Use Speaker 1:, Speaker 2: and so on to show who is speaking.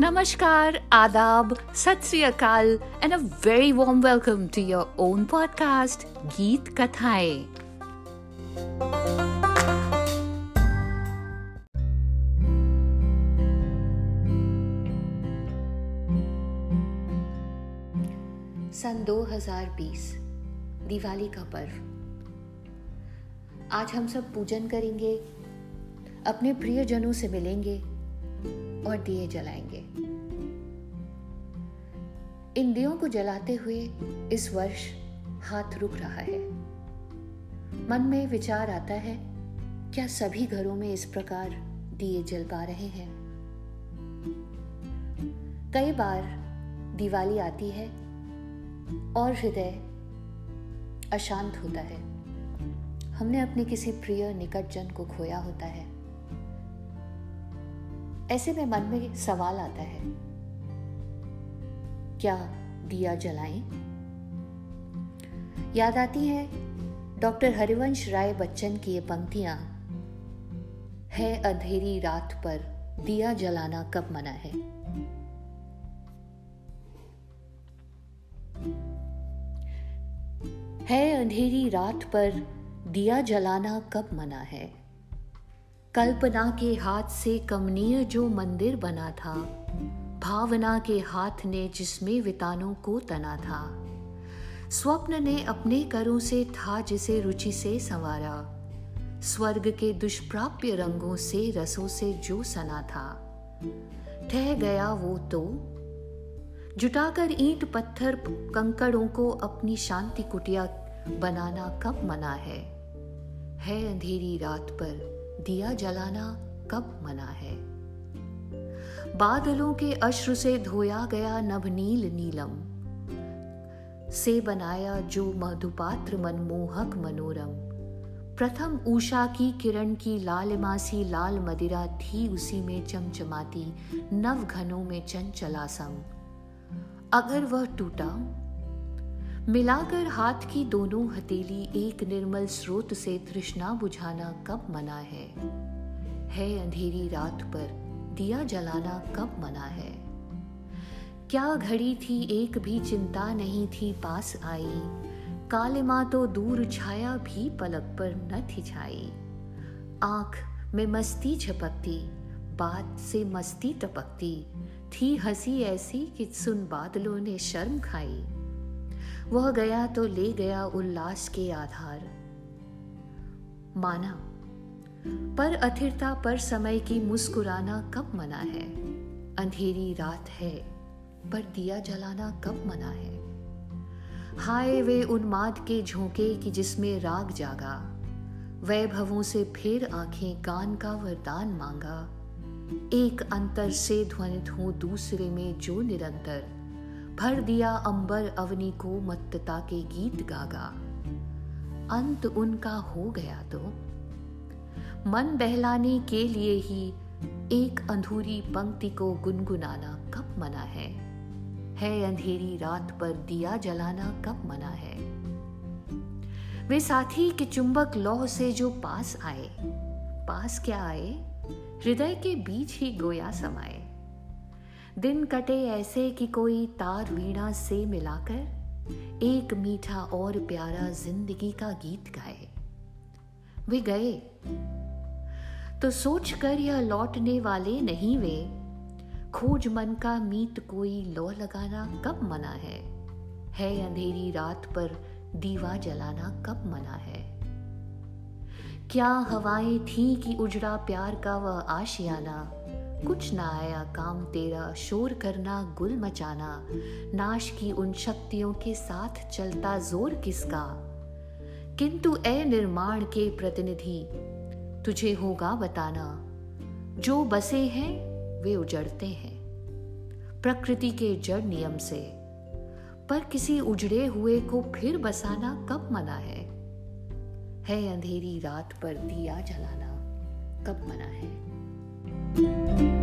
Speaker 1: नमस्कार, आदाब, सत अकाल and a very warm welcome to your own podcast गीत कथाएँ सन 2020 दिवाली का पर्व। आज हम सब पूजन करेंगे, अपने प्रियजनों से मिलेंगे और दिए जलाएँगे। इन दियों को जलाते हुए इस वर्ष हाथ रुक रहा है। मन में विचार आता है, क्या सभी घरों में इस प्रकार दिए जल पा रहे हैं? कई बार दिवाली आती है और हृदय अशांत होता है। हमने अपने किसी प्रिय निकट जन को खोया होता है। ऐसे में मन में सवाल आता है, क्या दिया जलाएँ? याद आती है, डॉक्टर हरिवंश राय बच्चन की ये पंक्तियाँ, है अंधेरी रात पर दिया जलाना कब मना है है अंधेरी रात पर दिया जलाना कब मना है कल्पना के हाथ से कमनीय जो मंदिर बना था, भावना के हाथ ने जिसमें वितानों को तना था। स्वप्न ने अपने करों से था जिसे रुचि से संवारा। स्वर्ग के दुष्प्राप्य रंगों से, रसों से जो सना था। ठह गया वो तो। जुटाकर ईंट, पत्थर, कंकड़ों को अपनी शांति कुटिया बनाना कब मना है? है अंधेरी रात पर। दिया जलाना कब मना है? बादलों के अश्र से धोया गया नभनील नीलम। से बनाया जो मधुपात्र मनमोहक मनोरम। प्रथम उषा की किरण की लालिमा सी लाल मदिरा थी उसी में चमचमाती नव घनों में चंचलासम। अगर वह टूटा मिलाकर हाथ की दोनों हथेली एक निर्मल स्रोत से तृष्णा बुझाना कब मना है? है अंधेरी रात पर दिया जलाना कब मना है? क्या घड़ी थी एक भी चिंता नहीं थी पास आई? काले माँ तो दूर छाया भी पलक पर न थी छाई। आँख में मस्ती झपकती, बात से मस्ती टपकती, थी हँसी ऐसी कि सुन बादलों ने शर्म खाई। वह गया तो ले गया उल्लास के आधार। माना, पर अथिरता पर समय की मुस्कुराना कब मना है? अंधेरी रात है, पर दिया जलाना कब मना है? हाय वे उन्माद के झोंके की जिसमें राग जागा, वैभवों से फिर आँखें कान का वरदान मांगा। एक अंतर से ध्वनित हो दूसरे में जो निरंतर भर दिया अंबर अवनी को मत्तता के गीत गागा। अंत उनका हो गया तो। मन बहलाने के लिए ही एक अंधूरी पंक्ति को गुनगुनाना कब मना है? है अंधेरी रात पर दिया जलाना कब मना है? वे साथी के चुंबक लौह से जो पास आए, पास क्या आए? हृदय के बीच ही गोया समाए। दिन कटे ऐसे कि कोई तार वीणा से मिलाकर एक मीठा और प्यारा ज़िंदगी का गीत गाए। वे गए। तो सोच कर यह लौटने वाले नहीं वे। खोज मन का मीत कोई लो लगाना कब मना है? है अंधेरी रात पर दीवा जलाना कब मना है? क्या हवाएँ थी कि उजड़ा प्यार का वह आशियाना? कुछ ना आया काम तेरा, शोर करना, गुल मचाना। नाश की उन शक्तियों के साथ चलता ज़ोर किसका? किंतु ए निर्माण के प्रतिनिधि, तुझे होगा बताना। जो बसे हैं, वे उजड़ते हैं, प्रकृति के जड़ नियम से। पर किसी उजड़े हुए को फिर बसाना कब मना है? है अंधेरी रात पर दिया जलाना, कब मना है? Thank you.